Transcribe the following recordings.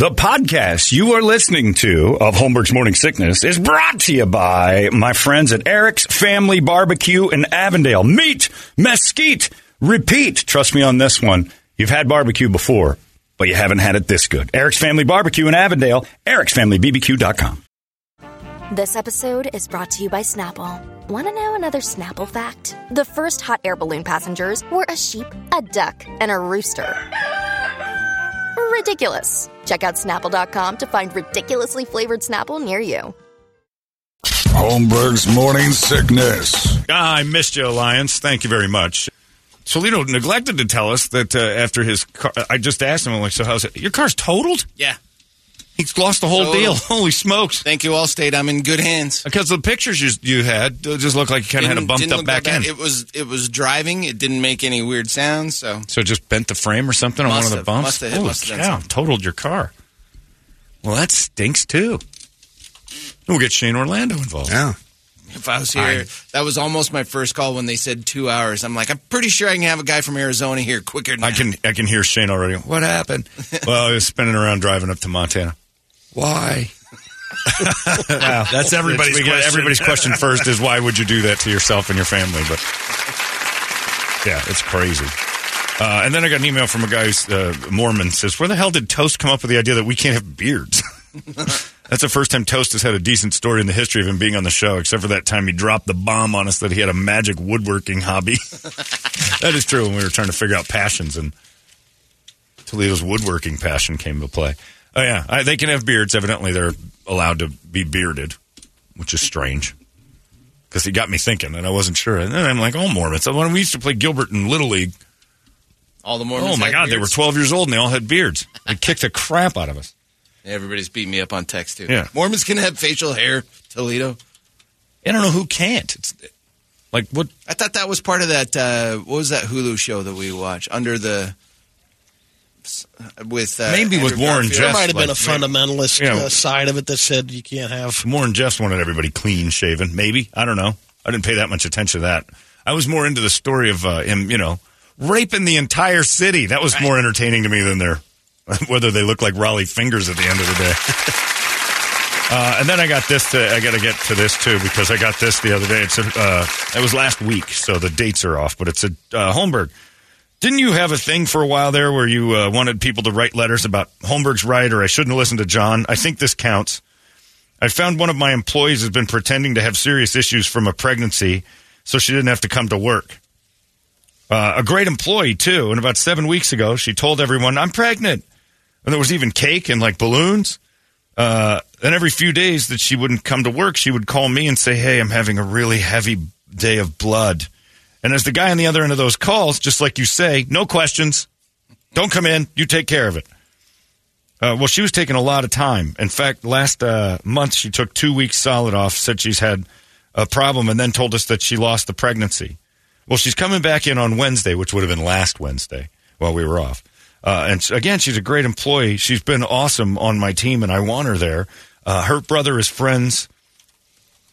The podcast you are listening to of Holmberg's Morning Sickness is brought to you by my friends at Eric's Family Barbecue in Avondale. Meat, mesquite, repeat. Trust me on this one. You've had barbecue before, but you haven't had it this good. Eric's Family Barbecue in Avondale, ericsfamilybbq.com. This episode is brought to you by Snapple. Want to know another Snapple fact? The first hot air balloon passengers were a sheep, a duck, and a rooster. Ridiculous. Check out snapple.com to find ridiculously flavored Snapple near you. Holmberg's morning sickness. Ah, I missed you, Alliance. Thank you very much. Solito neglected to tell us that uh, after his car, I just asked him, I'm like, so how's it? Your car's totaled? Yeah. He's lost the whole Total. deal. Holy smokes. Thank you, Allstate. I'm in good hands. Because the pictures you, you had just looked like you kind of had a bumped up look back end. It was it was driving. It didn't make any weird sounds. So So it just bent the frame or something on one Must of the have. bumps? Must have. It Holy must have been cow, something. totaled your car. Well, that stinks too. We'll get Shane Orlando involved. Yeah. if I was here, that was almost my first call when they said two hours. I'm like, I'm pretty sure I can have a guy from Arizona here quicker than I that. can I can hear Shane already. What happened? well, I was spinning around driving up to Montana. Why? wow. That's everybody's We get- question. Everybody's question first is why would you do that to yourself and your family? But yeah, it's crazy. Uh, and then I got an email from a guy who's uh, Mormon says, "Where the hell did Toast come up with the idea that we can't have beards?" That's the first time Toast has had a decent story in the history of him being on the show, except for that time he dropped the bomb on us that he had a magic woodworking hobby. that is true when we were trying to figure out passions, and Toledo's woodworking passion came to play. Oh, yeah. I, they can have beards. Evidently, they're allowed to be bearded, which is strange. Because he got me thinking, and I wasn't sure. And then I'm like, oh, Mormons. When we used to play Gilbert in Little League, All the Mormons. oh, my God, they were 12 years old, and they all had beards. They kicked the crap out of us. Everybody's beating me up on text too. Yeah. Mormons can have facial hair. Toledo. I don't know who can't. It's like, what? I thought that was part of that. Uh, what was that Hulu show that we watch under the with uh, Maybe with Andrew Warren Garfield? Jeffs. There might have been a like- fundamentalist Yeah. uh, side of it that said you can't have. Warren Jeffs wanted everybody clean shaven. Maybe I don't know. I didn't pay that much attention to that. I was more into the story of uh, him, you know, raping the entire city. That was more entertaining to me than their whether they look like Rollie Fingers at the end of the day. uh, and then I got this. To, I got to get to this too because I got this the other day. It's a, uh, it was last week, so the dates are off. But it's a uh, Holmberg. Didn't you have a thing for a while there where you uh, wanted people to write letters about Holmberg's right or I shouldn't listen to John? I think this counts. I found one of my employees has been pretending to have serious issues from a pregnancy, so she didn't have to come to work. Uh, a great employee too. And about seven weeks ago, she told everyone, "I'm pregnant," and there was even cake and like balloons. Uh, and every few days that she wouldn't come to work, she would call me and say, "Hey, I'm having a really heavy day of blood." And as the guy on the other end of those calls, just like you say, no questions, don't come in, you take care of it. Uh, well, she was taking a lot of time. In fact, last uh, month she took two weeks solid off, said she's had a problem, and then told us that she lost the pregnancy. Well, she's coming back in on Wednesday, which would have been last Wednesday while we were off. Uh, and again, she's a great employee. She's been awesome on my team, and I want her there. Uh, her brother is friends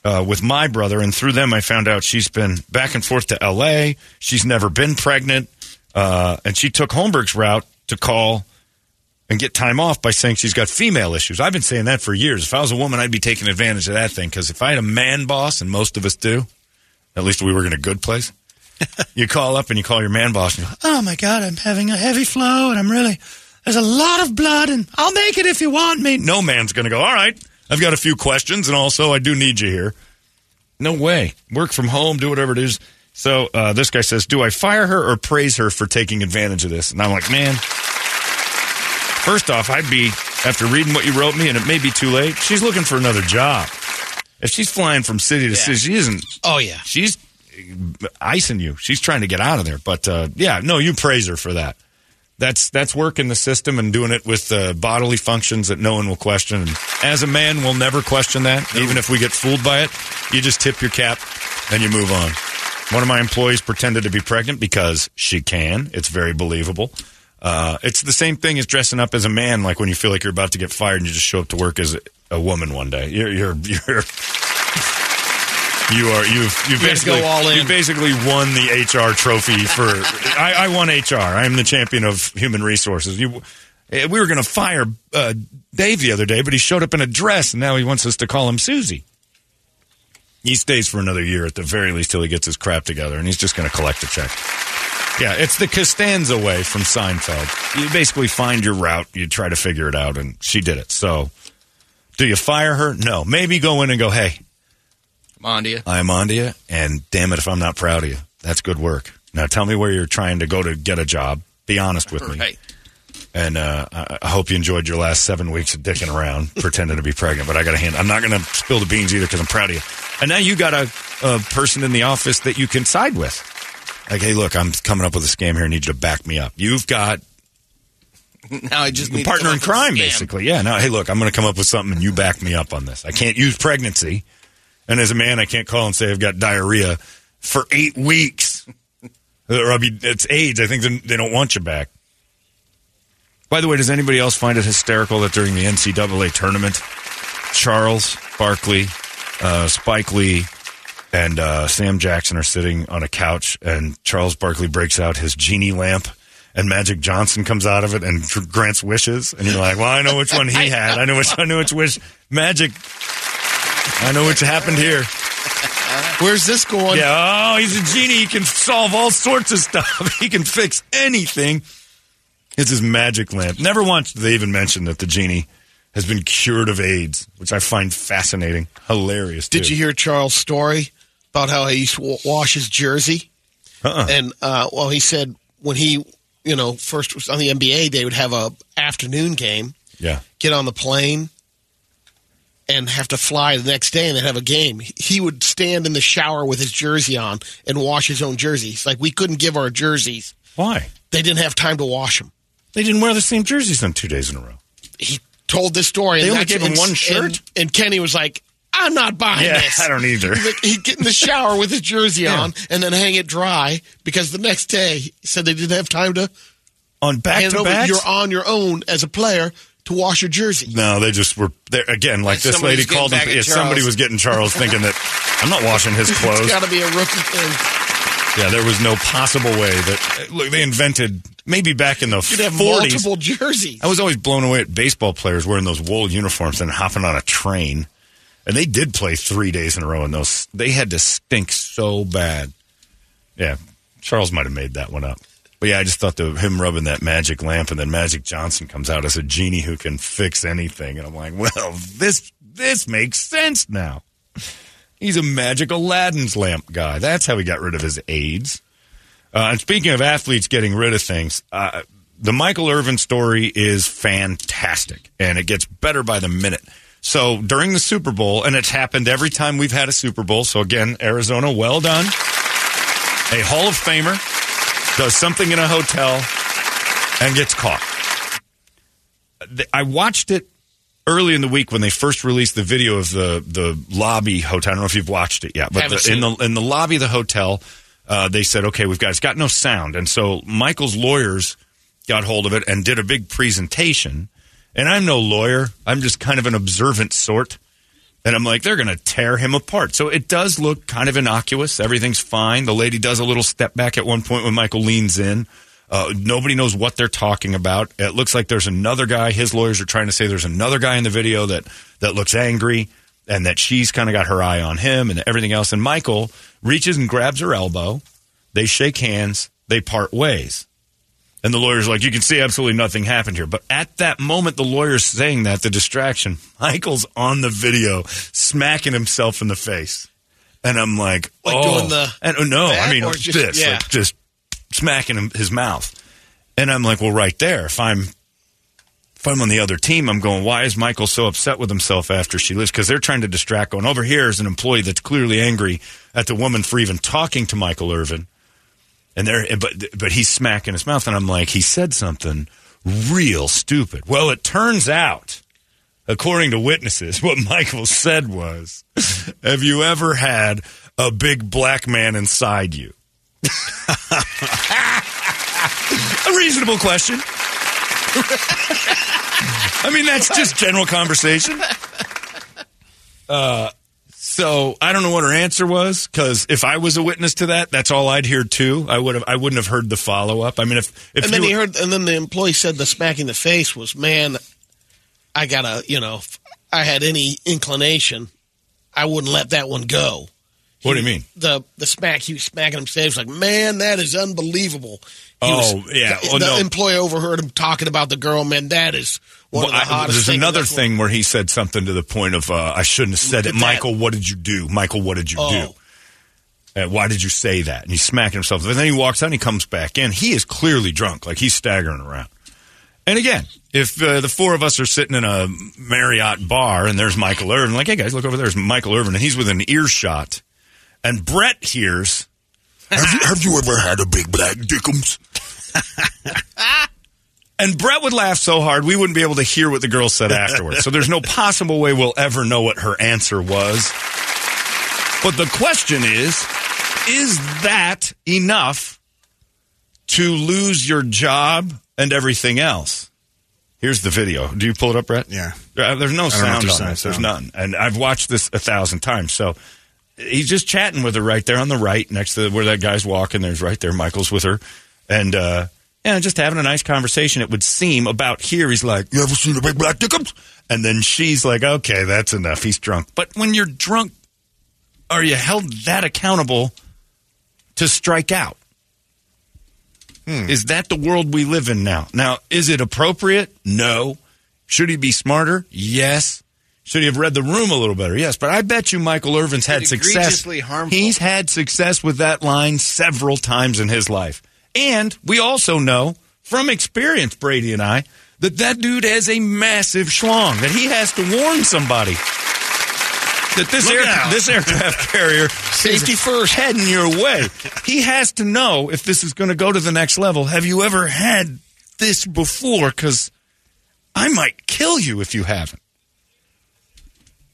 uh, with my brother, and through them, I found out she's been back and forth to L.A. She's never been pregnant, uh, and she took Holmberg's route to call and get time off by saying she's got female issues. I've been saying that for years. If I was a woman, I'd be taking advantage of that thing because if I had a man boss, and most of us do, at least we were in a good place. you call up and you call your man boss and you go, "Oh my god, I'm having a heavy flow and I'm really there's a lot of blood and I'll make it if you want me." No man's going to go, "All right, I've got a few questions and also I do need you here." No way. Work from home, do whatever it is. So uh, this guy says, "Do I fire her or praise her for taking advantage of this?" And I'm like, "Man, First off, I'd be, after reading what you wrote me, and it may be too late, she's looking for another job. If she's flying from city to city, she isn't, Oh yeah, she's icing you. She's trying to get out of there. But uh, yeah, no, you praise her for that. That's that's work in the system and doing it with uh, bodily functions that no one will question. And as a man, we'll never question that, even if we get fooled by it. You just tip your cap and you move on. One of my employees pretended to be pregnant because she can. It's very believable. Uh, it's the same thing as dressing up as a man, like when you feel like you're about to get fired and you just show up to work as a, a woman one day. You're you're you're you are you've you've You basically go all in. you've basically won the HR trophy for. I, I won HR. I am the champion of human resources. You Eh, We were going to fire uh, Dave the other day, but he showed up in a dress, and now he wants us to call him Susie. He stays for another year at the very least till he gets his crap together, and he's just going to collect a check. Yeah, it's the Costanza way from Seinfeld. You basically find your route, you try to figure it out, and she did it. So, do you fire her? No. Maybe go in and go, hey, Come on to you. I'm on to you, and damn it if I'm not proud of you. That's good work. Now tell me where you're trying to go to get a job. Be honest with me. And uh, I, hope you enjoyed your last seven weeks of dicking around, pretending to be pregnant. But I got to hand. I'm not going to spill the beans either because I'm proud of you. And now you got a, a person in the office that you can side with. Like, hey, look, I'm coming up with a scam here. I need you to back me up. You've got Now I just need partner in up with a crime, basically. Yeah. Now, hey, look, I'm going to come up with something, and you back me up on this. I can't use pregnancy, and as a man, I can't call and say I've got diarrhea for eight weeks. or I'll be, it's AIDS. I think they- they don't want you back. By the way, does anybody else find it hysterical that during the NCAA tournament, Charles Barkley, uh, Spike Lee, and uh, Sam Jackson are sitting on a couch, and Charles Barkley breaks out his genie lamp, and Magic Johnson comes out of it and grants wishes, and you're like, "Well, I know which one he had. I know which I know which wish Magic. I know which happened here. Where's this going? Yeah, oh, he's a genie. He can solve all sorts of stuff. He can fix anything. It's his magic lamp. Never once did they even mention that the genie has been cured of AIDS, which I find fascinating, hilarious. Did too. you hear Charles' story about how he used to wash his jersey? Uh-uh. And uh, well, he said when he, you know, first was on the NBA, they would have a afternoon game, Yeah. get on the plane, and have to fly the next day, and they'd have a game. He would stand in the shower with his jersey on and wash his own jerseys. Like we couldn't give our jerseys; Why? they didn't have time to wash them. They didn't wear the same jerseys on two days in a row. He told this story. They and only gave him one shirt? and Kenny was like, "I'm not buying Yeah, this." I don't either. Like, he'd get in the shower with his jersey Yeah. on and then hang it dry because the next day he said they didn't have time to On back to back. You're on your own as a player to wash your jersey. No, they just were there again. Like this lady called him. Yeah, somebody was getting Charles thinking that I'm not washing his It's clothes. got to be a rookie thing. Yeah, there was no possible way that look. They invented maybe back in the You'd have 40s. multiple jerseys. I was always blown away at baseball players wearing those wool uniforms and hopping on a train. And they did play three days in a row in those. They had to stink so bad. Yeah, Charles might have made that one up. But yeah, I just thought of him rubbing that magic lamp, and then Magic Johnson comes out as a genie who can fix anything, and I'm like, well, this this makes sense now. He's a magic Aladdin's lamp guy. That's how he got rid of his AIDS. Uh, and speaking of athletes getting rid of things, uh, the Michael Irvin story is fantastic, and it gets better by the minute. So during the Super Bowl, and it's happened every time we've had a Super Bowl. So again, Arizona, well done. A Hall of Famer does something in a hotel and gets caught. I watched it early in the week when they first released the video of the the lobby hotel. I don't know if you've watched it yet, but the, in the in the lobby of the hotel, uh, they said, "Okay, we've got it's got no sound," and so Michael's lawyers got hold of it and did a big presentation. And I'm no lawyer; I'm just kind of an observant sort. And I'm like, they're going to tear him apart. So it does look kind of innocuous. Everything's fine. The lady does a little step back at one point when Michael leans in. Uh, nobody knows what they're talking about. It looks like there's another guy. His lawyers are trying to say there's another guy in the video that, that looks angry and that she's kind of got her eye on him and everything else. And Michael reaches and grabs her elbow. They shake hands. They part ways. And the lawyer's like, you can see absolutely nothing happened here. But at that moment, the lawyer's saying that, the distraction, Michael's on the video smacking himself in the face. And I'm like, Like oh. doing the- And, oh, no, I mean, just- this, yeah. like just smacking him, his mouth. And I'm like, well, right there, if I'm if I'm on the other team, I'm going, why is Michael so upset with himself after she leaves? Because they're trying to distract. Going over here is an employee that's clearly angry at the woman for even talking to Michael Irvin, and they're but but he's smacking his mouth, and I'm like, he said something real stupid. Well, it turns out, according to witnesses, what Michael said was, "Have you ever had a big black man inside you?" a reasonable question. I mean, that's just general conversation. Uh, So I don't know what her answer was because if I was a witness to that, that's all I'd hear too. I would have. I wouldn't have heard the follow up. I mean, if if and then he were- heard, and then the employee said the smacking the face was, man, I gotta, you know, I had any inclination, I wouldn't let that one go. what do you mean? The the smack he was smacking himself was like, man, that is unbelievable. He Oh, was- yeah. The, Oh, the no. employee overheard him talking about the girl. Man, that is Well, the I- there's another thing where he said something to the point of uh, I shouldn't have said it. that. Michael, what did you do? Michael, what did you Oh. do? Uh, why did you say that? And he's smacking himself. And then he walks out and he comes back in. He is clearly drunk, like he's staggering around. And again, if uh, the four of us are sitting in a Marriott bar and there's Michael Irvin, like, hey guys, look over there, there's Michael Irvin, and he's within earshot, and Brett hears, Have you, have you ever had a big black dickums? and Brett would laugh so hard we wouldn't be able to hear what the girl said afterwards. so there's no possible way we'll ever know what her answer was. But the question is, is that enough to lose your job and everything else? Here's the video. Do you pull it up, Brett? Yeah. Uh, there's no sound there's on this. There's none. And I've watched this a thousand times. So he's just chatting with her right there on the right, next to where that guy's walking. There's right there. Michael's with her, and uh, yeah, just having a nice conversation. It would seem about here. He's like, You ever seen a big black dickums? and then she's like, okay, that's enough. He's drunk. But when you're drunk, are you held that accountable to strike out? Hmm. Is that the world we live in now? Now, is it appropriate? No. Should he be smarter? Yes. Should he have read the room a little better? Yes. But I bet you Michael Irvin's had success. harmful. He's had success with that line several times in his life. And we also know from experience, Brady and I, that that dude has a massive schlong, that he has to warn somebody that this, air, this aircraft carrier Safety first. heading your way. he has to know if this is going to go to the next level. Have you ever had this before? Because I might kill you if you haven't.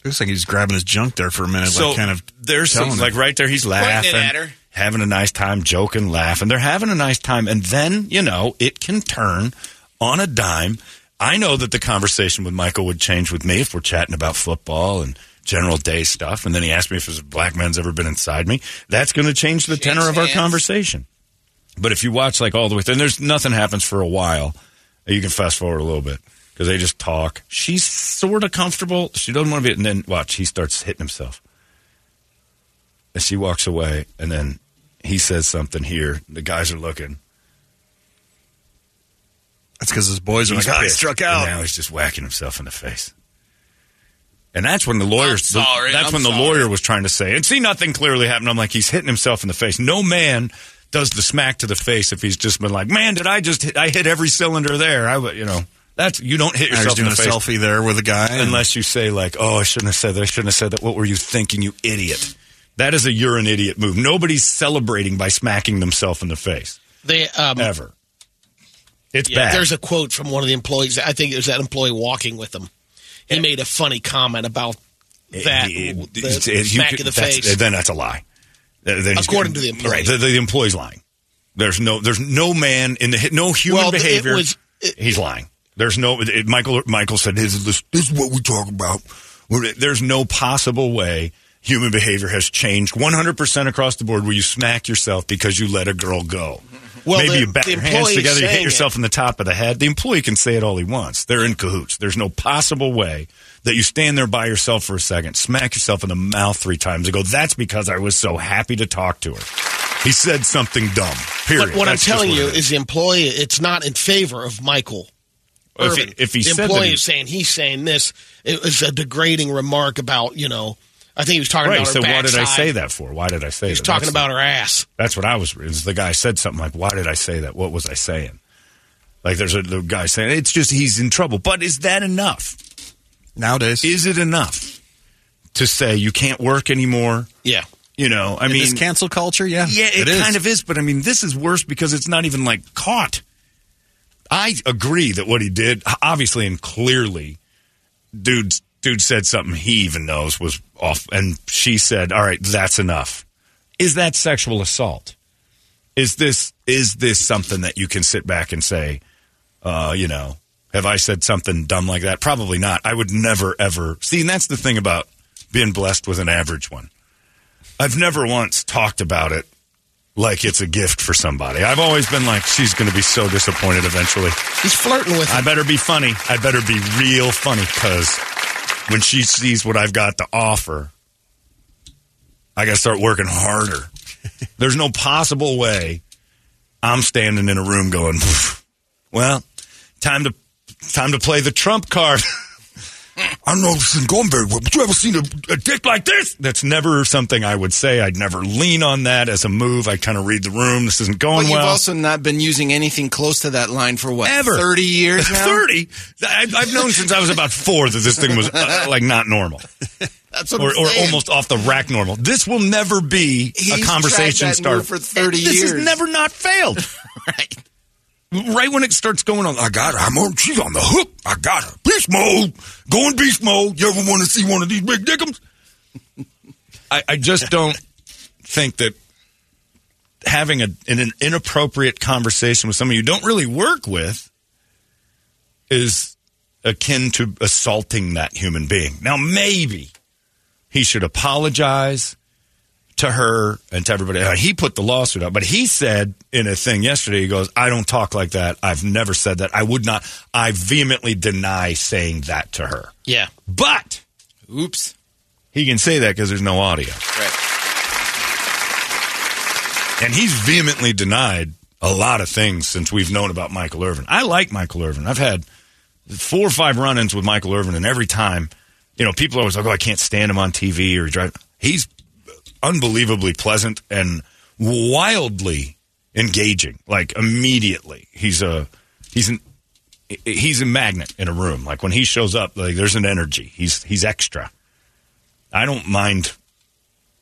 Looks like he's grabbing his junk there for a minute, So like kind of there's some, like right there, he's laughing, at her. Having a nice time, joking, laughing. They're having a nice time, and then you know it can turn on a dime. I know that the conversation with Michael would change with me if we're chatting about football and general day stuff, and then he asked me if his black man's ever been inside me. That's going to change the tenor of our conversation. But if you watch like all the way, then there's nothing happens for a while. You can fast forward a little bit because they just talk. She's sort of comfortable. She doesn't want to be, and then watch. He starts hitting himself. And she walks away, and then he says something here. The guys are looking. That's because his boys are He's like, oh, he pissed. struck And out. now he's just whacking himself in the face. And that's when the lawyer. I'm sorry, that's I'm when the sorry. lawyer was trying to say, and see nothing clearly happen. I'm like, he's hitting himself in the face. No man does the smack to the face if he's just been like, man, did I just hit, I hit every cylinder there? I, would- you know, that's you don't hit Now he's yourself in doing the a face selfie there with a guy. unless you say like, "Oh, I shouldn't have said that. I shouldn't have said that. What were you thinking, you idiot?" That is a you're an idiot move. Nobody's celebrating by smacking themselves in the face They um, ever. It's Yeah, bad. there's a quote from one of the employees. I think it was that employee walking with him. He made a funny comment about that It- it- the it- smack could- in the face. Then that's a lie. Uh, then According to the employee. right? The, the employee's lying. There's no, there's no man in the no human Well, it behavior. was- he's lying. There's no. Michael Michael said his. This, this is what we talk about. There's no possible way human behavior has changed 100 percent across the board where you smack yourself because you let a girl go. Well, Maybe the- you bat your hands together, you hit yourself it. in the top of the head. The employee can say it all he wants. They're in cahoots. There's no possible way that you stand there by yourself for a second, smack yourself in the mouth three times, and go, "That's because I was so happy to talk to her." He said something dumb. Period. But what That's I'm telling what you is the employee, it's not in favor of Michael. If he- if he the employee he- is saying he's saying this, it was a degrading remark about, you know, I think he was talking right. about her So why did I say that for? Why did I say He's that? talking That's- about her ass. That's what I was. Is the guy said something like, "Why did I say that? What was I saying?" Like there's a the guy saying it's just he's in trouble. But is that enough? nowadays. Is it enough to say you can't work anymore? Yeah. You know, I In mean, this cancel culture, yeah, yeah, it, is. kind of is. But I mean, this is worse because it's not even like caught. I agree that what he did, obviously and clearly, dude, dude said something he even knows was off, and she said, "All right, that's enough." Is that sexual assault? Is this is this something that you can sit back and say, uh, you know, have I said something dumb like that? Probably not. I would never ever see. And that's the thing about being blessed with an average one. I've never once talked about it like it's a gift for somebody. I've always been like, she's going to be so disappointed eventually. He's flirting with I better be funny. I better be real funny because when she sees what I've got to offer, I got to start working harder. There's no possible way I'm standing in a room going, well, time to time to play the trump card. I don't know this isn't going very well, but you ever seen a, a dick like this? That's never something I would say. I'd never lean on that as a move. I kind of read the room. This isn't going But you've well. also not been using anything close to that line for what? Ever. 30 years now? 30? I've, I've known since I was about four that this thing was uh, like not normal. That's what or, or almost off the rack normal. This will never be He's a conversation starter for 30 This years. This has never not failed. Right. Right when it starts going on, I got her. I'm on. She's on the hook. I got her. Beast mode. Going beast mode. You ever want to see one of these big dickums? I, I just don't think that having a, an, an inappropriate conversation with someone you don't really work with is akin to assaulting that human being. Now, maybe he should apologize to her and to everybody. He put the lawsuit up, but he said in a thing yesterday, he goes, I don't talk like that. I've never said that. I would not. I vehemently deny saying that to her. Yeah. But Oops. he can say that because there's no audio. Right. And he's vehemently denied a lot of things since we've known about Michael Irvin. I like Michael Irvin. I've had four or five run ins with Michael Irvin, and every time, you know, people always like, oh, I can't stand him on TV or drive. He's unbelievably pleasant and wildly engaging. Like immediately, he's a he's an he's a magnet in a room. Like when he shows up, like there's an energy. He's he's extra. I don't mind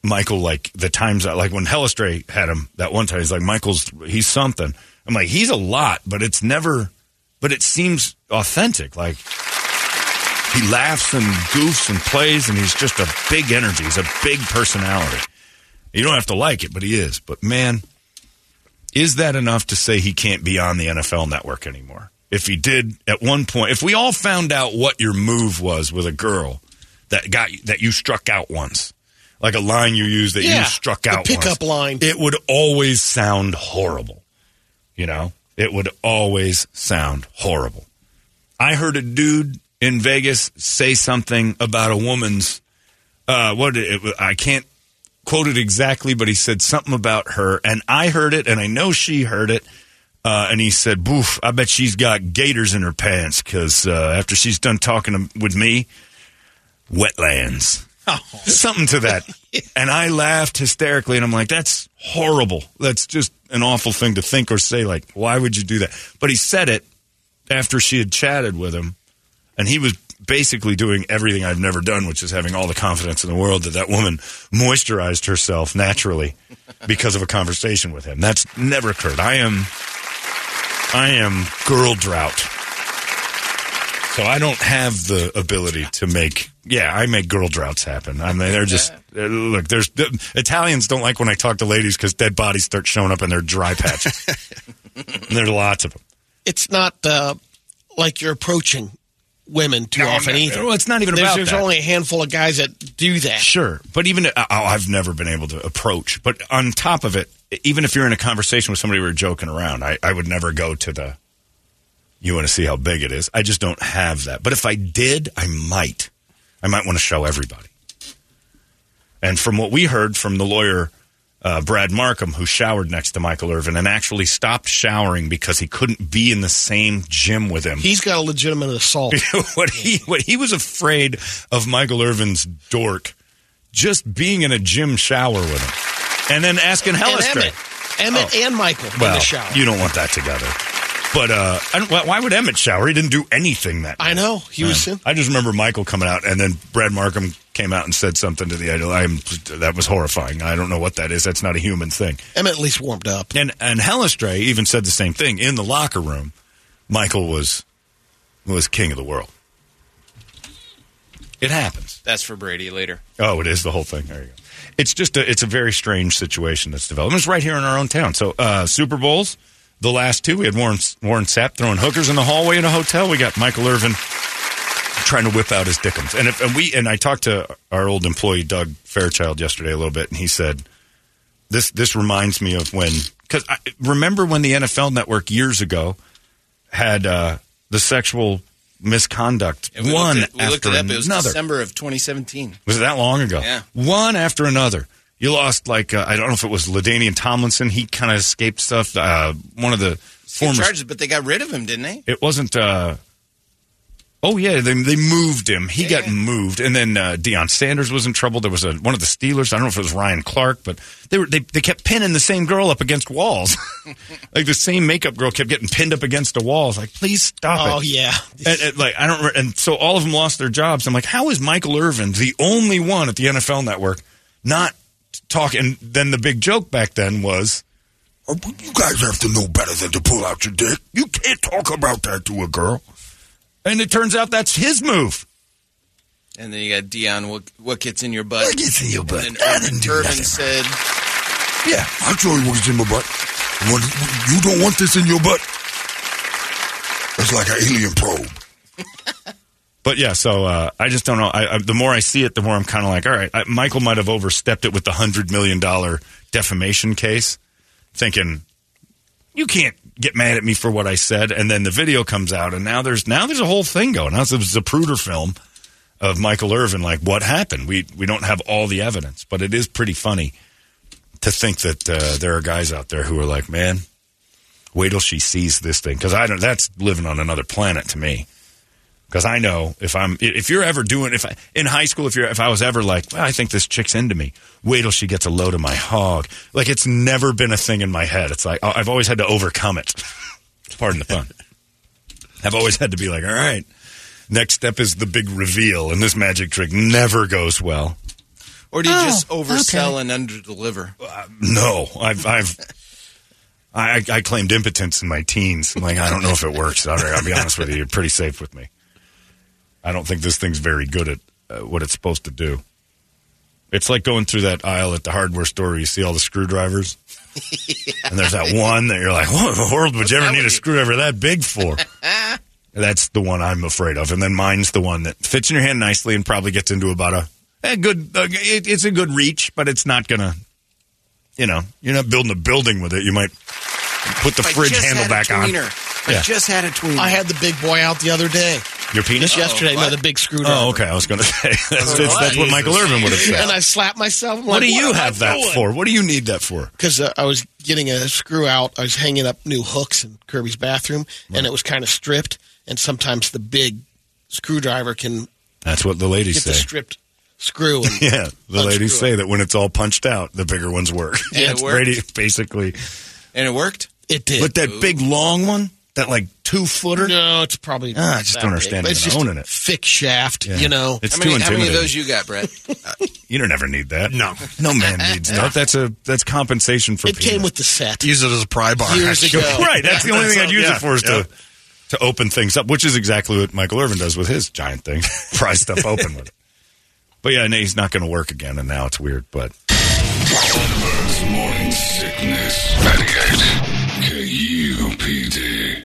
Michael like the times that like when Hellestrae had him that one time. He's like Michael's he's something. I'm like he's a lot, but it's never. But it seems authentic. Like he laughs and goofs and plays, and he's just a big energy. He's a big personality. You don't have to like it, but he is. But man, is that enough to say he can't be on the NFL network anymore? If he did at one point, if we all found out what your move was with a girl that got that you struck out once, like a line you used that you Yeah, struck the out, pickup once, line. it would always sound horrible. You know, it would always sound horrible. I heard a dude in Vegas say something about a woman's. Uh, what did it, I can't quote it exactly, but he said something about her, and I heard it, and I know she heard it. Uh, and he said, "Boof! I bet she's got gators in her pants because uh, after she's done talking to, with me, wetlands, something to that." And I laughed hysterically, and I'm like, "That's horrible. That's just an awful thing to think or say. Like, why would you do that?" But he said it after she had chatted with him, and he was basically doing everything I've never done, which is having all the confidence in the world that that woman moisturized herself naturally because of a conversation with him. That's never occurred. I am, I am girl drought. So I don't have the ability to make. Yeah, I make girl droughts happen. I mean, they're just look. There's Italians don't like when I talk to ladies because dead bodies start showing up in their dry patches. there's lots of them. It's not uh, like you're approaching women too often either. Well, it's not even There's, about there's that. only a handful of guys that do that. Sure, but even oh, I've never been able to approach. But on top of it, even if you're in a conversation with somebody where you're joking around, I, I would never go to the. You want to see how big it is? I just don't have that. But if I did, I might. I might want to show everybody. And from what we heard from the lawyer uh, Brad Markham, who showered next to Michael Irvin and actually stopped showering because he couldn't be in the same gym with him. He's got a legitimate assault. what he what he was afraid of Michael Irvin's dork just being in a gym shower with him, and then asking and Hellestrae. Emmett, Emmett and Michael in Oh. The shower. you don't want that together. But uh, why- why would Emmett shower? He didn't do anything that. I know he was. I just remember Michael coming out, and then Brad Markham came out and said something to the idol. I'm that was horrifying. I don't know what that is. That's not a human thing. Emmett at least warmed up. And and Hellestrae even said the same thing in the locker room. Michael was was king of the world. It happens. That's for Brady later. Oh, it is the whole thing. There you go. It's just a it's a very strange situation that's developed. It's right here in our own town. So uh, Super Bowls, the last two, we had Warren Warren Sapp throwing hookers in the hallway in a hotel. We got Michael Irvin trying to whip out his dickums. And if and we and I talked to our old employee Doug Fairchild yesterday a little bit, and he said this this reminds me of when because remember when the NFL Network years ago had uh, the sexual misconduct one we after looked it up. It was another. December of 2017. Was it that long ago? Yeah. One after another. You lost like uh, I don't know if it was LaDainian Tomlinson. He kind of escaped stuff. Uh, one of the He former. charges, but they got rid of him, didn't they? It wasn't. Uh, oh yeah, they they moved him. He got moved, and then uh, Deion Sanders was in trouble. There was a one of the Steelers. I don't know if it was Ryan Clark, but they were they they kept pinning the same girl up against walls. like the same makeup girl kept getting pinned up against the walls. Like, please stop it. Oh yeah. And, and, like I don't, and so all of them lost their jobs. I'm like, how is Michael Irvin the only one at the NFL Network not talking? And then the big joke back then was, Oh, You guys have to know better than to pull out your dick. You can't talk about that to a girl. and it turns out that's his move. And then you got Deion. What, what gets in your butt? What gets in your butt? And I then didn't do Irvin said, Yeah, I'll show you what's in my butt. What, you don't want this in your butt? It's like an alien probe. But yeah, so uh, I just don't know. I, I, the more I see it, the more I'm kind of like, all right, I, Michael might have overstepped it with the hundred million dollar defamation case, thinking you can't get mad at me for what I said. And then the video comes out, and now there's now there's a whole thing going. Now it's a Zapruder film of Michael Irvin. Like, what happened? We we don't have all the evidence, but it is pretty funny to think that uh, there are guys out there who are like, man, wait till she sees this thing because I don't. That's living on another planet to me. Because I know if I'm if you're ever doing if I, in high school if you're if I was ever like well, I think this chick's into me wait till she gets a load of my hog. Like it's never been a thing in my head. It's like I've always had to overcome it. Pardon the pun. I've always had to be like all right next step is the big reveal and this magic trick never goes well. Or do you Oh, just oversell and underdeliver? Uh, no. I've I've I, I claimed impotence in my teens. I'm like I don't know if it works. I'll, I'll be honest with you. You're pretty safe with me I don't think this thing's very good at uh, what it's supposed to do. It's like going through that aisle at the hardware store where you see all the screwdrivers. And there's that one that you're like, what in the world would you ever need a one? screwdriver that big for? That's the one I'm afraid of. And then mine's the one that fits in your hand nicely and probably gets into about a, a good, uh, it, it's a good reach, but it's not going to, you know, you're not building a building with it. You might put the I fridge just handle had back a on. tweener. I Yeah. just had a tweener. I had the big boy out the other day. Your penis? Just yesterday. No, the big screwdriver. Oh, okay. I was going to say that's, that's, that's what Michael Irvin would have said. And I slapped myself. I'm What like, do you am I have that doing? for? What do you need that for? because uh, I was getting a screw out. I was hanging up new hooks in Kirby's bathroom, and it was kind of stripped. And sometimes the big screwdriver can That's what the ladies get the say. stripped screw. And Yeah, the ladies say it. that when it's all punched out, the bigger ones work. And it That's worked? Brady basically. and it worked. It did. But that big long one, that like two footer, no, it's probably. Ah, I just that don't understand but It's even owning a it. thick shaft, Yeah. you know. it's How too many, how many of those you got, Brett? you don't ever need that. No. no man needs that. That's a that's compensation for. it came with the set. Use it as a pry bar. Years ago. right. That's the only thing I'd use Yeah, it for is yeah. to to open things up, which is exactly what Michael Irvin does with his giant thing. Pry stuff open with it. But yeah, no, he's not going to work again, and now it's weird. But Holmberg's morning sickness.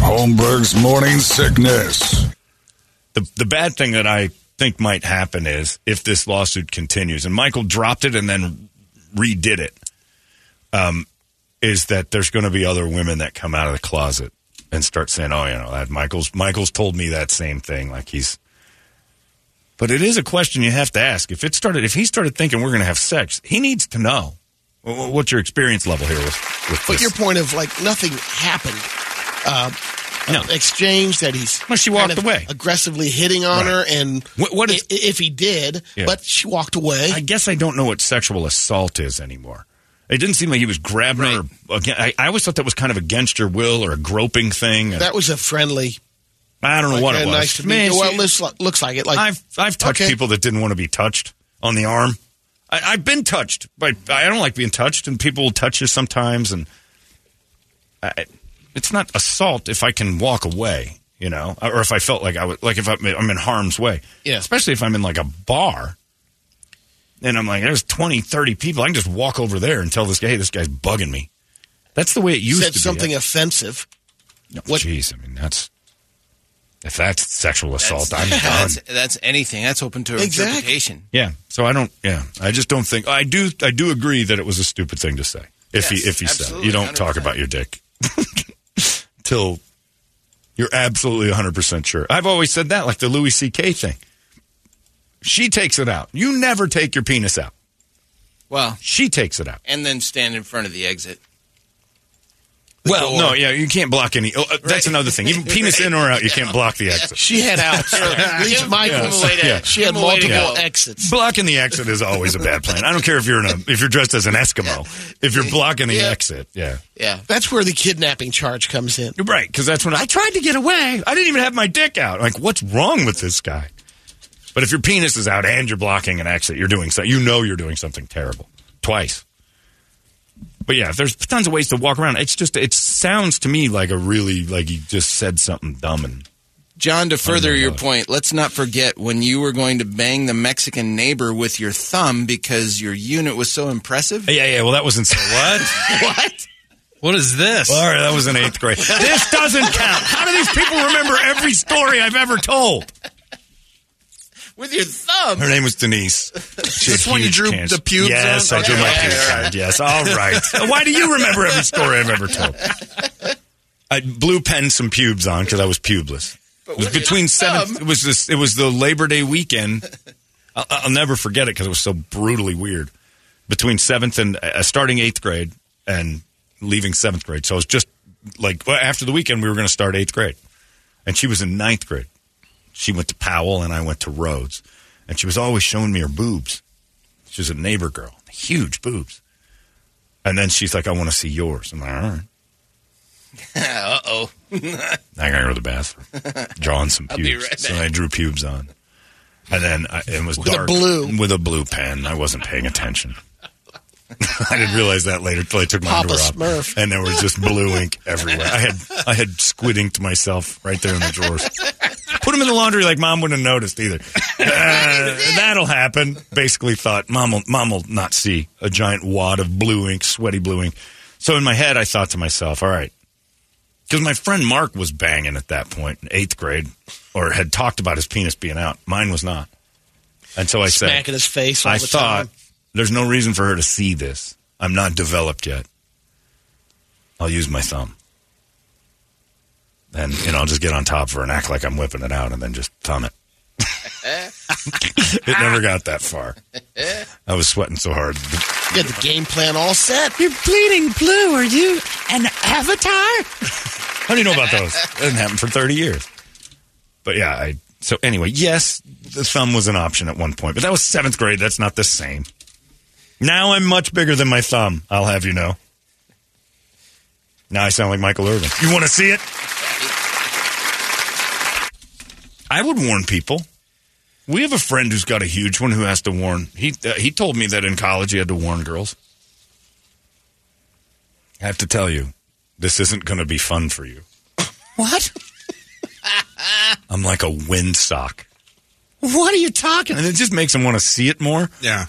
Holmberg's morning sickness. the the bad thing that I think might happen is if this lawsuit continues, and Michael dropped it and then redid it, um, is that there's going to be other women that come out of the closet and start saying, "Oh, you know, that Michael's Michael's told me that same thing." Like he's, but it is a question you have to ask. If it started, if he started thinking we're going to have sex, he needs to know Wh- wh- what's your experience level here with with But this. your point of like nothing happened. Uh, No. exchange that he's Well, she kind walked of away. aggressively hitting on Right. her, and What- what is- if he did, Yeah. but she walked away. I guess I don't know what sexual assault is anymore. It didn't seem like he was grabbing her. Again, I, I always thought that was kind of against your will or a groping thing. that was a friendly I don't know Like, what it was. Nice to Man. Well, this looks like it. Like I've I've touched Okay. people that didn't want to be touched on the arm. I, I've been touched, but I don't like being touched, and people will touch you sometimes, and I, it's not assault if I can walk away, you know, or if I felt like I was like if I'm, I'm in harm's way, Yeah. especially if I'm in like a bar. And I'm like, there's 20, 30 people. I can just walk over there and tell this guy, hey, this guy's bugging me. That's the way it used to be. said to something be. offensive. No, what- Jeez, I mean, that's if that's sexual assault, I'm done. That's, that's anything. That's open to Exactly. interpretation. Yeah. So I don't. Yeah. I just don't think. I do. I do agree that it was a stupid thing to say. If Yes, he if he said it. you don't talk 100%. about your dick till you're absolutely 100 percent sure. I've always said that, like the Louis C.K. thing. She takes it out. You never take your penis out. Well, She takes it out. and then stand in front of the exit. Well, door. no, yeah, you can't block any. Oh, uh, that's another thing. Even penis in or out, you can't block the exit. She had outs. At least Give- Michael. give him a way to- Yeah. She had give him a way to multiple go. exits. Blocking the exit is always a bad plan. I don't care if you're in a if you're dressed as an Eskimo. If you're blocking the Yeah. exit, yeah. Yeah. That's where the kidnapping charge comes in. You're right, because that's when I tried to get away. I didn't even have my dick out. Like, what's wrong with this guy? But if your penis is out and you're blocking an exit, you're doing so. You know you're doing something terrible twice. But yeah, there's tons of ways to walk around. It's just it sounds to me like a really like you just said something dumb and John, to further your point, let's not forget when you were going to bang the Mexican neighbor with your thumb because your unit was so impressive. yeah yeah. Well, that wasn't so what. What? What is this? All right, that was in eighth grade. This doesn't count. How do these people remember every story I've ever told? With your thumb? Her name was Denise. She had This one you drew cans. the pubes Yes, on? I drew my Okay, pubes all right. on. Yes, all right. Why do you remember every story I've ever told? I blue pen some pubes on because I was pubeless. It was between seven. It was this. It was the Labor Day weekend. I'll, I'll never forget it because it was so brutally weird. Between seventh and uh, starting eighth grade and leaving seventh grade, so it was just like well, after the weekend we were going to start eighth grade, and she was in ninth grade. She went to Powell and I went to Rhodes, and she was always showing me her boobs. She was a neighbor girl, huge boobs. And then she's like, "I want to see yours." I'm like, "All right." uh oh. I gotta go to the bathroom, drawing some be pubes. right so. I drew pubes on, and then I, it was With a dark blue. with a blue pen. I wasn't paying attention. I didn't realize that later until I took my Papa underwear off, Smurf. and there was just blue ink everywhere. I had I had squid inked myself right there in the drawers. Put them in the laundry like mom wouldn't have noticed either. Uh, that'll happen. Basically, thought mom will mom will not see a giant wad of blue ink, sweaty blue ink. So in my head, I thought to myself, all right, because my friend Mark was banging at that point in eighth grade, or had talked about his penis being out. Mine was not. And so I said, Smacking his face I thought time. There's no reason for her to see this. I'm not developed yet. I'll use my thumb. And, you know, I'll just get on top of her and act like I'm whipping it out and then just thumb it. it never got that far. I was sweating so hard. You had the game plan all set. You're bleeding blue. Are you an avatar? How do you know about those? It didn't happen for 30 years. But yeah, I. So anyway, yes, the thumb was an option at one point, but that was seventh grade. That's not the same. Now I'm much bigger than my thumb. I'll have you know. Now I sound like Michael Irvin. You want to see it? I would warn people. We have a friend who's got a huge one who has to warn. He uh, he told me that in college he had to warn girls. I have to tell you, this isn't going to be fun for you. What? I'm like a windsock. What are you talking? And it just makes him want to see it more. Yeah.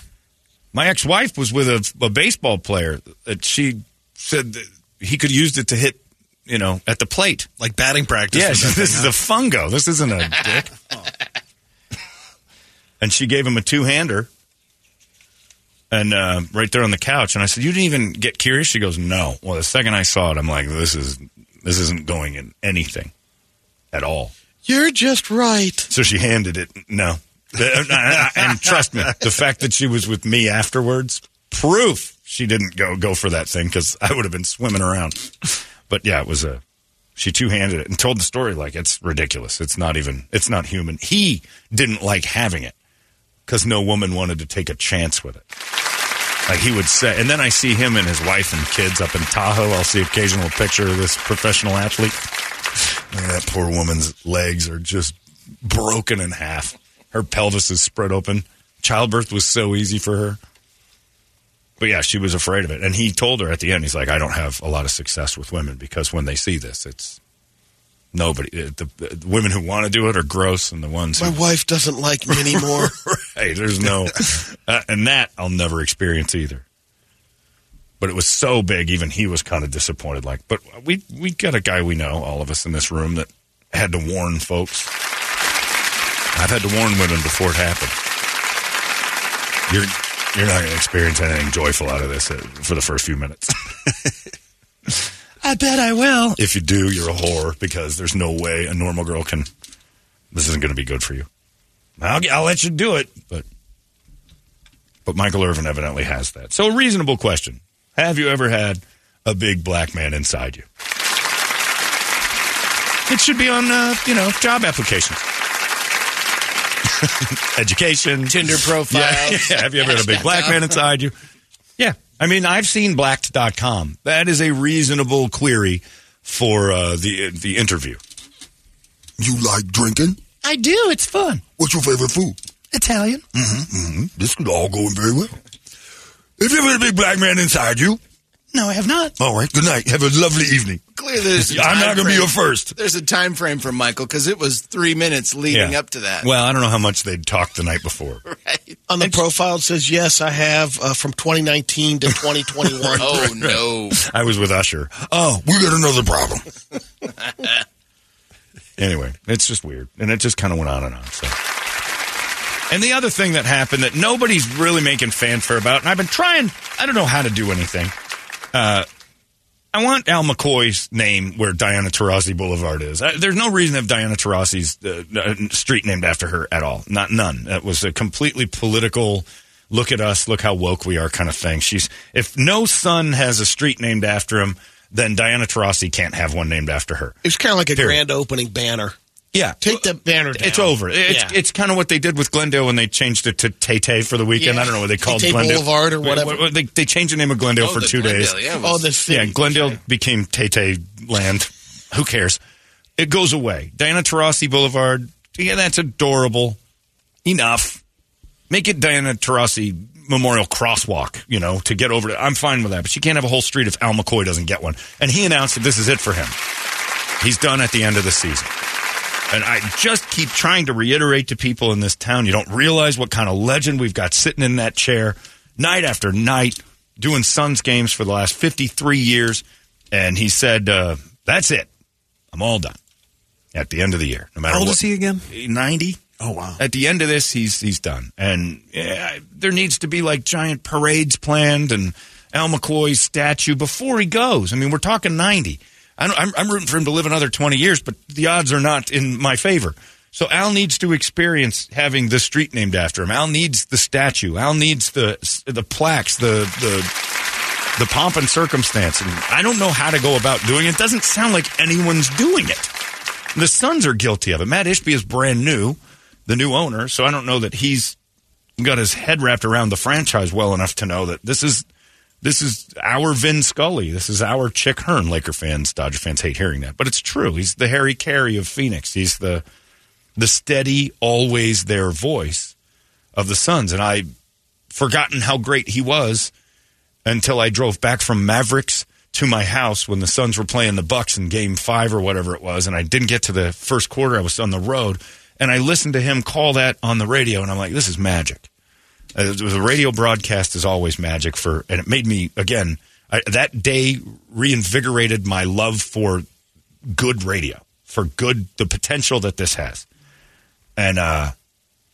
My ex-wife was with a, a baseball player that she said that he could use it to hit, you know, at the plate. Like batting practice. Yeah, this is thing, a fungo. This isn't a dick. and she gave him a two-hander, and uh, right there on the couch. And I said, "You didn't even get curious?" She goes, "No." Well, the second I saw it, I'm like, "This is this isn't going in anything at all." You're just right. So she handed it. No, Uh, and trust me, the fact that she was with me afterwards, proof she didn't go go for that thing because I would have been swimming around. But yeah, it was a. She two handed it and told the story like it's ridiculous. It's not even. It's not human. He didn't like having it because no woman wanted to take a chance with it. Like he would say, and then I see him and his wife and kids up in Tahoe. I'll see occasional picture of this professional athlete. Mean, that poor woman's legs are just broken in half. Her pelvis is spread open. Childbirth was so easy for her. But yeah, she was afraid of it. And he told her at the end, he's like, I don't have a lot of success with women because when they see this, it's nobody. The, the women who want to do it are gross, and the ones My who. wife doesn't like me anymore. Right, there's no. uh, and that I'll never experience either. But it was so big, even he was kind of disappointed. Like, but we we got a guy we know, all of us in this room, that had to warn folks. I've had to warn women before it happened. You're you're not going to experience anything joyful out of this uh, for the first few minutes. I bet I will. If you do, you're a whore because there's no way a normal girl can. This isn't going to be good for you. I'll, I'll let you do it, but but Michael Irvin evidently has that. So a reasonable question: Have you ever had a big black man inside you? It should be on uh, you know job applications, education, Tinder profile. yeah, yeah. Have you ever had a big black man inside you? Yeah. I mean, I've seen blacked.com. That is a reasonable query for uh, the the interview. You like drinking? I do. It's fun. What's your favorite food? Italian. Mm-hmm. This could all go very well. Have you ever had a big black man inside you, No, I have not. all right, good night. Have a lovely evening. Clearly, there's a I'm not going to be your first. There's a time frame for Michael because it was three minutes leading Yeah. up to that. Well, I don't know how much they'd talked the night before. right? On the profile, it says, yes, I have uh, from 2019 to 2021. Oh no! I was with Usher. Oh, we got another problem. Anyway, it's just weird. And it just kind of went on and on. So. And the other thing that happened that nobody's really making fanfare about, and I've been trying, I don't know how to do anything. Uh, I want Al McCoy's name where Diana Taurasi Boulevard is. Uh, there's no reason to have Diana Taurasi's uh, uh, street named after her at all. Not none. That was a completely political. Look at us, look how woke we are, kind of thing. She's if no son has a street named after him, then Diana Taurasi can't have one named after her. It was kind of like a Period. grand opening banner. Yeah, Take the banner down. it's over. It's Yeah. it's kind of what they did with Glendale when they changed it to Tay Tay for the weekend. Yeah. I don't know what they called Tay-Tay Glendale Boulevard or whatever. They, they changed the name of Glendale Oh, for two Glendale, days. yeah, it Oh, was- the city. Yeah, Glendale Okay. became Tay Tay Land. Who cares? It goes away. Diana Taurasi Boulevard. Yeah, that's adorable. Enough. Make it Diana Taurasi Memorial Crosswalk, you know, to get over it. I'm fine with that. But she can't have a whole street if Al McCoy doesn't get one. And he announced that this is it for him. He's done at the end of the season. And I just keep trying to reiterate to people in this town you don't realize what kind of legend we've got sitting in that chair night after night doing Suns games for the last 53 years. And he said, uh, That's it. I'm all done at the end of the year. No matter How old what. is he again? 90. Oh, wow. At the end of this, he's, he's done. And yeah, there needs to be like giant parades planned and Al McCoy's statue before he goes. I mean, we're talking 90. I'm, I'm rooting for him to live another twenty years, but the odds are not in my favor. So Al needs to experience having the street named after him. Al needs the statue. Al needs the the plaques, the the the pomp and circumstance. And I don't know how to go about doing it. It doesn't sound like anyone's doing it. The Suns are guilty of it. Matt Ishbia is brand new, the new owner, so I don't know that he's got his head wrapped around the franchise well enough to know that this is this is our Vin Scully. This is our Chick Hearn. Laker fans, Dodger fans hate hearing that, but it's true. He's the Harry Caray of Phoenix. He's the the steady, always there voice of the Suns, and I forgotten how great he was until I drove back from Mavericks to my house when the Suns were playing the Bucks in Game Five or whatever it was, and I didn't get to the first quarter. I was on the road, and I listened to him call that on the radio, and I'm like, "This is magic." Uh, the radio broadcast is always magic for, and it made me again. I, that day reinvigorated my love for good radio, for good the potential that this has, and uh,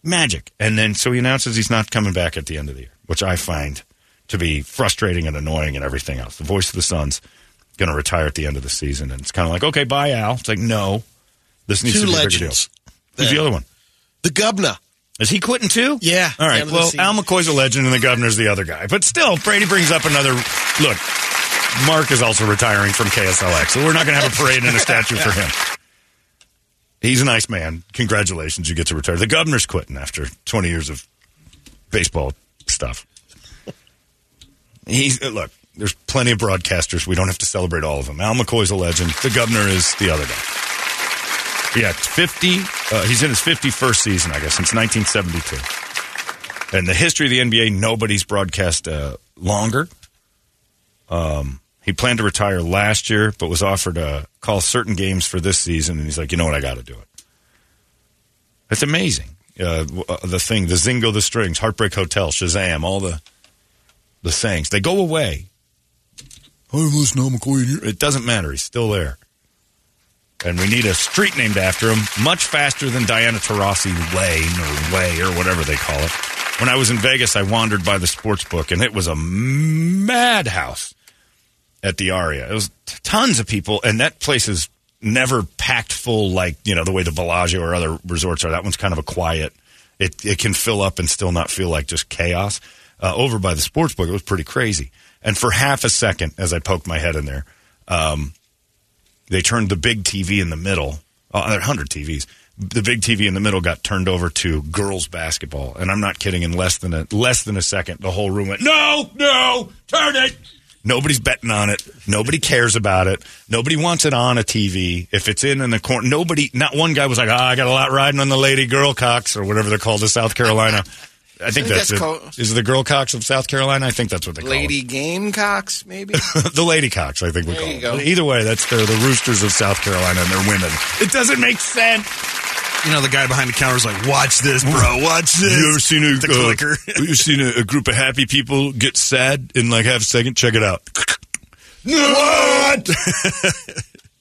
magic. And then so he announces he's not coming back at the end of the year, which I find to be frustrating and annoying and everything else. The voice of the Suns going to retire at the end of the season, and it's kind of like, okay, bye, Al. It's like, no, this needs Two to be a bigger legends. deal. Who's the other one? The governor. Is he quitting too? Yeah, All right. end of the Well. Al McCoy's a legend, and the governor's the other guy. But still, Brady brings up another look. Mark is also retiring from KSLX, so we're not going to have a parade and a statue for him. He's a nice man. Congratulations, you get to retire. The governor's quitting after 20 years of baseball stuff. He's uh, look. There's plenty of broadcasters. We don't have to celebrate all of them. Al McCoy's a legend. The governor is the other guy. Yeah, 50. Uh, he's in his 51st season, I guess, since 1972. And the history of the NBA, nobody's broadcast uh, longer. Um, he planned to retire last year, but was offered to call certain games for this season, and he's like, you know what, I got to do it. It's amazing. Uh, uh, the thing, the Zingo, the Strings, Heartbreak Hotel, Shazam, all the the sayings, they go away. I'm listening McCoy. It doesn't matter. He's still there. And we need a street named after him, much faster than Diana Taurasi Lane or Way or whatever they call it. When I was in Vegas, I wandered by the sports book, and it was a madhouse at the Aria. It was tons of people, and that place is never packed full like you know the way the Bellagio or other resorts are. That one's kind of a quiet. It it can fill up and still not feel like just chaos. Uh, over by the sports book, it was pretty crazy. And for half a second, as I poked my head in there, um, they turned the big TV in the middle. Oh, there are 100 TVs. The big TV in the middle got turned over to girls basketball, and I'm not kidding. In less than a less than a second, the whole room went, "No, no, turn it." Nobody's betting on it. Nobody cares about it. Nobody wants it on a TV. If it's in in the corner, nobody. Not one guy was like, "Ah, I got a lot riding on the lady girl cocks or whatever they're called in South Carolina." I think think that's, that's it. called- Is it the girl cocks of South Carolina? I think that's what they call it. Lady Gamecocks, maybe. the lady cocks, I think we There call you them. go. Either way, that's they're the roosters of South Carolina and they're women. It doesn't make sense. You know, the guy behind the counter is like, "Watch this, bro. Watch this." You ever seen a the uh, clicker? you ever seen a, a group of happy people get sad in like half a second? Check it out. what?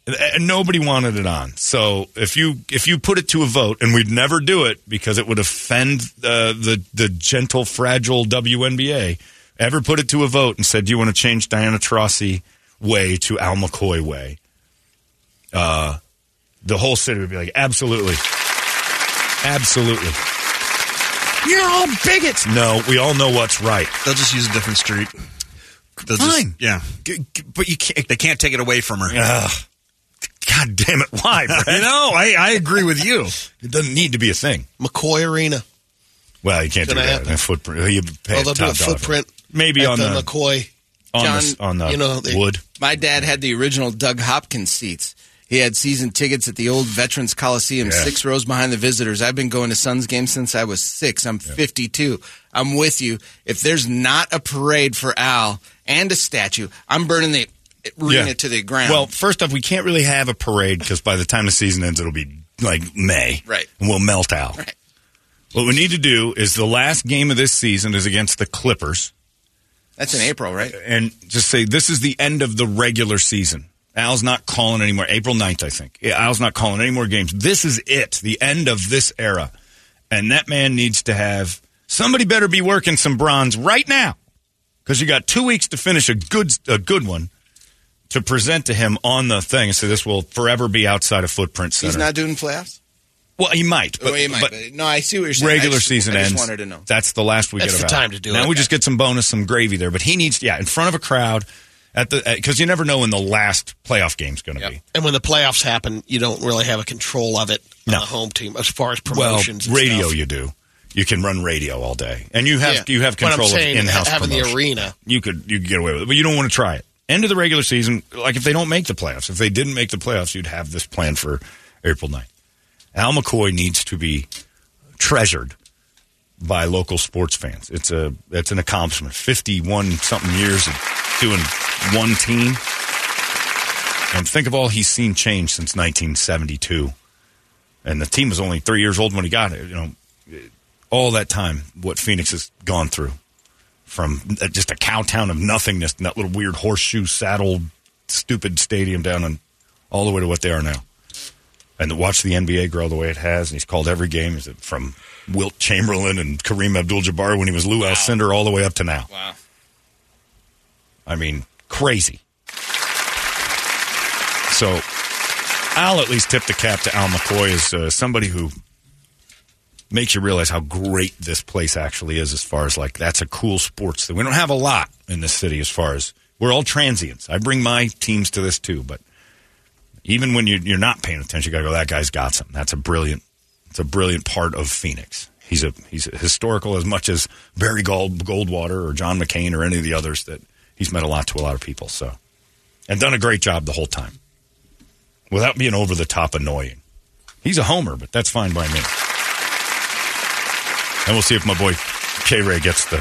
And, and nobody wanted it on. So if you if you put it to a vote, and we'd never do it because it would offend uh, the the gentle, fragile WNBA. Ever put it to a vote and said, "Do you want to change Diana Taurasi way to Al McCoy way?" Uh, the whole city would be like, "Absolutely, absolutely." You're all bigots. No, we all know what's right. They'll just use a different street. They'll just- Fine. yeah. G- g- but you can't. They can't take it away from her. Ugh. God damn it! Why? Brett? You know, I, I agree with you. it doesn't need to be a thing. McCoy Arena. Well, you can't do Gonna that. happen. A footprint. You pay Oh, a they'll do a top dollar for it. footprint. Maybe at on the, the, McCoy. on John, the on the you know, they- wood. My dad had the original Doug Hopkins seats. He had season tickets at the old Veterans Coliseum, Yeah. six rows behind the visitors. I've been going to Suns games since I was six. I'm 52. I'm with you. If there's not a parade for Al and a statue, I'm burning the arena Yeah. to the ground. Well, first off, we can't really have a parade because by the time the season ends, it'll be like May, Right. And we'll melt out. Right. What we need to do is the last game of this season is against the Clippers. that's in April, right? and just say this is the end of the regular season. Al's not calling anymore. April 9th, I think. Yeah, Al's not calling any more games. This is it, the end of this era. And that man needs to have somebody better be working some bronze right now because you got two weeks to finish a good a good one to present to him on the thing. So this will forever be outside of footprint center. He's not doing playoffs? well, he might, but, oh, he might, but but- no, I see what you're saying. regular I just, season I just ends. wanted to know. That's the last we That's get of the time to do now it. we just get some bonus, some gravy there. But he needs, yeah, in front of a crowd at the because you never know when the last playoff game's going to Yep. be. And when the playoffs happen, you don't really have a control of it No. on the home team as far as Well, promotions. and radio stuff. you do. You can run radio all day, and you have Yeah. you have But I'm control saying, of in-house having the arena. You could you could get away with it, but you don't want to try it. End of the regular season, like if they don't make the playoffs, if they didn't make the playoffs, you'd have this plan for April 9th. Al McCoy needs to be treasured by local sports fans. It's a it's an accomplishment. Fifty one something years of doing one team. And think of all he's seen change since 1972. And the team was only three years old when he got it. You know, all that time, what Phoenix has gone through from uh, just a cow town of nothingness, that little weird horseshoe saddle, stupid stadium down, and all the way to what they are now. And to watch the NBA grow the way it has, and he's called every game is it from Wilt Chamberlain and Kareem Abdul-Jabbar when he was Lou Alcindor all the way up to now. Wow. I mean, crazy. So, I'll at least tip the cap to Al McCoy as uh, somebody who makes you realize how great this place actually is. As far as like, that's a cool sports thing. We don't have a lot in this city. As far as we're all transients. I bring my teams to this too, but even when you, you're not paying attention, you got to go. That guy's got something. That's a brilliant. It's a brilliant part of Phoenix. He's a he's a historical as much as Barry Gold, Goldwater or John McCain or any of the others that he's meant a lot to a lot of people. So, and done a great job the whole time, without being over the top annoying. He's a homer, but that's fine by me. And we'll see if my boy K Ray gets the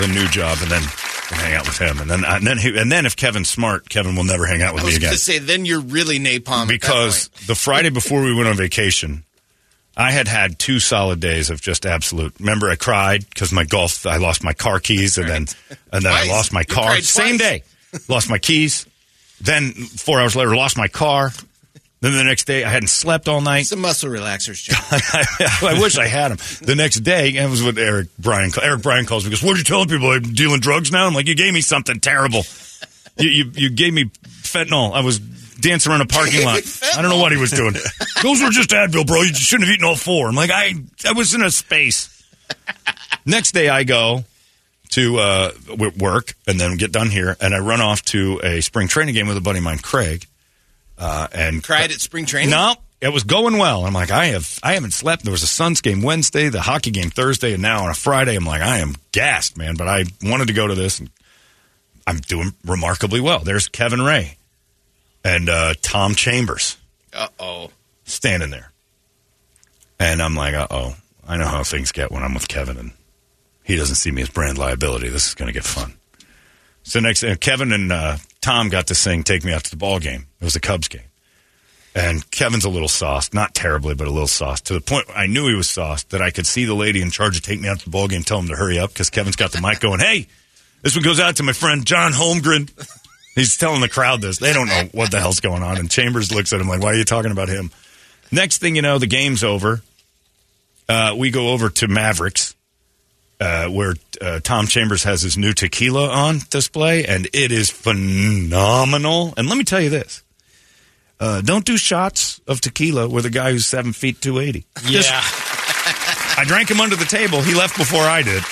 the new job, and then can hang out with him. And then uh, and then he, and then if Kevin's smart, Kevin will never hang out with I me was again going to say, then you're really napalm. because the Friday before we went on vacation, I had had two solid days of just absolute. Remember, I cried because my golf. I lost my car keys, and then and then I lost my car same day. lost my keys. Then four hours later, lost my car. Then the next day, I hadn't slept all night. some muscle relaxers, John. I wish I had them. The next day, it was what Eric Bryan. Eric Bryan calls me. Goes, "What are you telling people? I'm dealing drugs now." I'm like, "You gave me something terrible. You you, you gave me fentanyl. I was dancing around a parking lot. I don't know what he was doing. Those were just Advil, bro. You shouldn't have eaten all four. I'm like, I I was in a space. Next day, I go to uh, work and then get done here, and I run off to a spring training game with a buddy of mine, Craig. Uh, and Cried at spring training? No, it was going well. I'm like, I have, I haven't slept. There was a Suns game Wednesday, the hockey game Thursday, and now on a Friday, I'm like, I am gassed, man. But I wanted to go to this, and I'm doing remarkably well. There's Kevin Ray and uh, Tom Chambers Uh oh. standing there, and I'm like, uh oh, I know how things get when I'm with Kevin, and he doesn't see me as brand liability. This is going to get fun. So next, uh, Kevin and uh, Tom got to sing "Take Me Out to the Ball Game." It was a Cubs game, and Kevin's a little sauced, not terribly, but a little sauced to the point I knew he was sauced that I could see the lady in charge of "Take Me Out to the Ball Game" tell him to hurry up because Kevin's got the mic going. Hey, this one goes out to my friend John Holmberg. He's telling the crowd this. They don't know what the hell's going on. And Chambers looks at him like, "Why are you talking about him?" Next thing you know, the game's over. Uh, we go over to Mavericks uh, where uh, Tom Chambers has his new tequila on display, and it is phenomenal. And let me tell you this: uh, don't do shots of tequila with a guy who's seven feet two eighty. Yeah. I drank him under the table. He left before I did,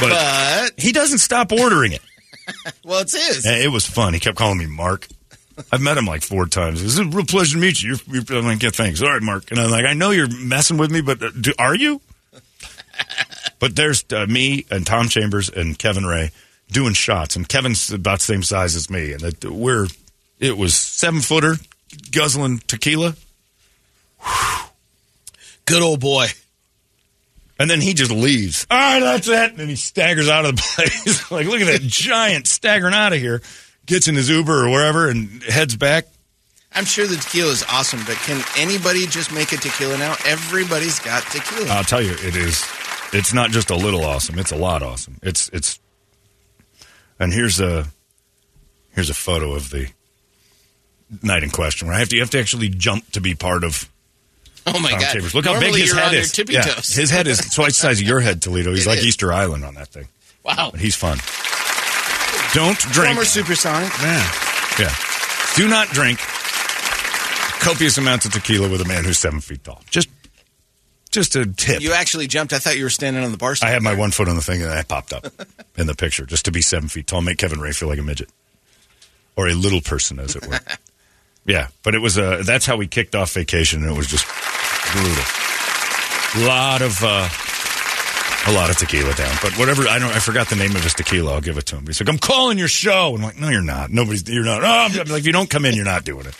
but, But, he doesn't stop ordering it. well, it's his. And it was fun. He kept calling me Mark. I've met him like four times. It's a real pleasure to meet you. You're, you're I'm like, yeah, thanks. All right, Mark. And I'm like, I know you're messing with me, but uh, do, are you? But there's uh, me and Tom Chambers and Kevin Ray doing shots, and Kevin's about the same size as me, and it, we're it was seven footer guzzling tequila, Good old boy. and then he just leaves. All right, that's it. And he staggers out of the place. like, look at that giant staggering out of here. Gets in his Uber or wherever and heads back. I'm sure the tequila is awesome, but can anybody just make a tequila now? Everybody's got tequila. I'll tell you, it is. It's not just a little awesome; it's a lot awesome. It's it's. And here's a here's a photo of the night in question. Where I have to you have to actually jump to be part of oh my Tom god! Chambers. Look how big his head is. Yeah, toes. his head is twice the size of your head, Toledo. He's It like is. Easter Island on that thing. Wow. But he's fun. Don't drink. Former supersonic. Yeah. Yeah. Do not drink copious amounts of tequila with a man who's seven feet tall. Just, just a tip. You actually jumped. I thought you were standing on the bar. I had my one foot on the thing and I popped up in the picture just to be seven feet tall, make Kevin Ray feel like a midget or a little person, as it were. yeah, but it was uh, that's how we kicked off vacation, and it was just brutal. Lot of uh, a lot of tequila down, but whatever. I don't. I forgot the name of his tequila. I'll give it to him. He's like, "I'm calling your show," and I'm like, "No, you're not. Nobody's. You're not. Oh, I'm like, if you don't come in, you're not doing it."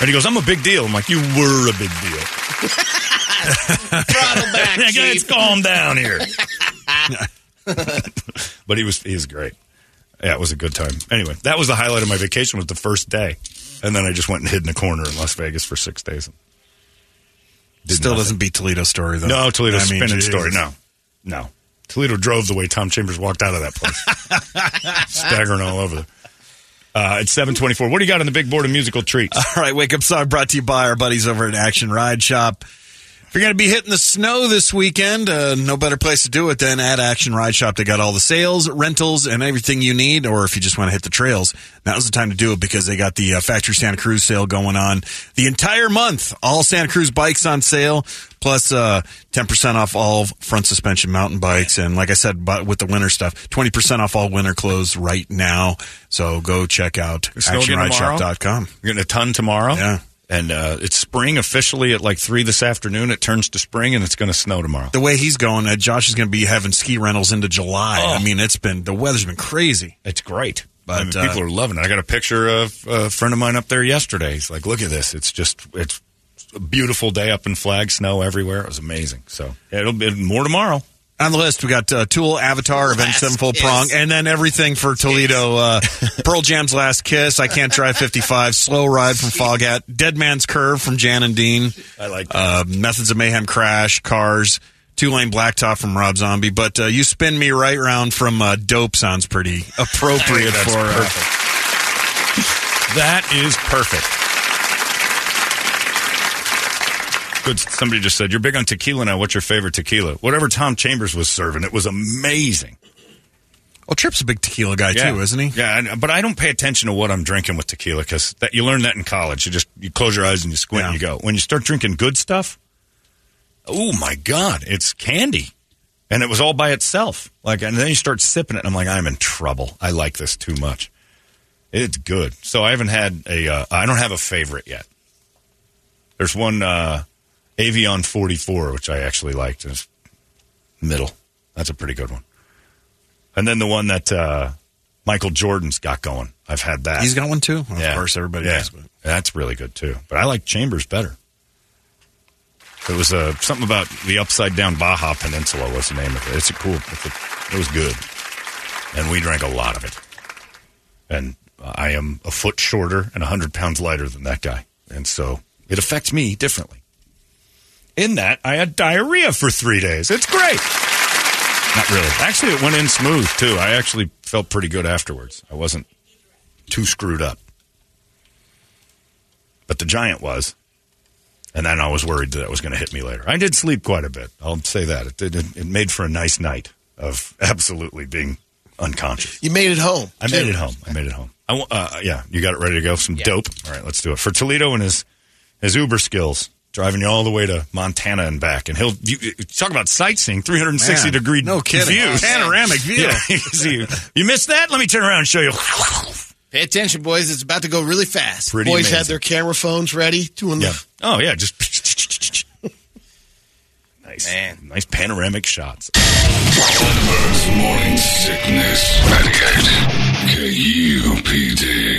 And he goes, "I'm a big deal." I'm like, "You were a big deal." Throttle back, Let's calm down here. but he was he was great. Yeah, it was a good time. Anyway, that was the highlight of my vacation was the first day. And then I just went and hid in a corner in Las Vegas for six days. Did Still nothing. doesn't beat Toledo's story, though. No, Toledo's I mean, spinning geez. story. No. No. Toledo drove the way Tom Chambers walked out of that place. Staggering all over. Uh, it's 724. What do you got on the big board of musical treats? All right, wake up song brought to you by our buddies over at Action Ride Shop. If you're going to be hitting the snow this weekend, uh, no better place to do it than at Action Ride Shop. They got all the sales, rentals, and everything you need. Or if you just want to hit the trails, now's the time to do it because they got the uh, Factory Santa Cruz sale going on the entire month. All Santa Cruz bikes on sale, plus uh, 10% off all front suspension mountain bikes. And like I said, but with the winter stuff, 20% off all winter clothes right now. So go check out snow again tomorrow? actionrideshop.com. You're getting a ton tomorrow. Yeah. And uh, it's spring officially at like 3 this afternoon. It turns to spring and it's going to snow tomorrow. the way he's going, uh, Josh is going to be having ski rentals into July. Oh. I mean, it's been the weather's been crazy. It's great. But I mean, uh, people are loving it. I got a picture of a friend of mine up there yesterday. He's like, "Look at this! It's just it's a beautiful day up in Flag, snow everywhere. It was amazing." So it'll be more tomorrow. On the list, we got uh, Tool, Avatar, Avenged Sevenfold, Prong, and then everything for Toledo. Uh, Pearl Jam's Last Kiss, I Can't Drive 55, Slow Ride from Foghat, Dead Man's Curve from Jan and Dean. I like that. Uh, Methods of Mayhem Crash, Cars, Two Lane Blacktop from Rob Zombie. But uh, You Spin Me Right Round from uh, Dope sounds pretty appropriate That's for. Uh, perfect. that is perfect. Good. Somebody just said you're big on tequila now. What's your favorite tequila? Whatever Tom Chambers was serving, it was amazing. well, Trip's a big tequila guy, too, isn't he? Yeah, but I don't pay attention to what I'm drinking with tequila because that you learn that in college. You just you close your eyes and you squint and you go. When you start drinking good stuff, oh my god, it's candy, and it was all by itself. Like, and then you start sipping it, and I'm like, I'm in trouble. I like this too much. It's good. So I haven't had a. Uh, I don't have a favorite yet. There's one uh, Avion 44, which I actually liked. It's middle. That's a pretty good one. And then the one that uh, Michael Jordan's got going. I've had that. He's got one, too? Well, Yeah. Of course, everybody yeah. does. But. That's really good too. But I like Chambers better. It was uh, something about the upside down Baja Peninsula was the name of it. It's a cool. It's a, it was good, and we drank a lot of it. And I am a foot shorter and hundred pounds lighter than that guy, and so it affects me differently. In that, I had diarrhea for three days. It's great. Not really. Actually, it went in smooth too. I actually felt pretty good afterwards. I wasn't too screwed up but the giant was. And then I was worried that it was going to hit me later. I did sleep quite a bit. I'll say that. It, did, it, it made for a nice night of absolutely being unconscious. You made it home. I too. made it home. I made it home. I, wa- uh, yeah, you got it ready to go? Some dope? All right, let's do it. For Toledo and his, his Uber skills, driving you all the way to Montana and back. And he'll you, you talk about sightseeing, 360 Man, degree no kidding. views. Panoramic view. Yeah, you, you missed that? Let me turn around and show you. Pay attention, boys. It's about to go really fast. Pretty Boys amazing. had their camera phones ready, doing Yeah. the Oh yeah, just nice, Man. nice panoramic shots. Holmberg's morning sickness. 98 KUPD.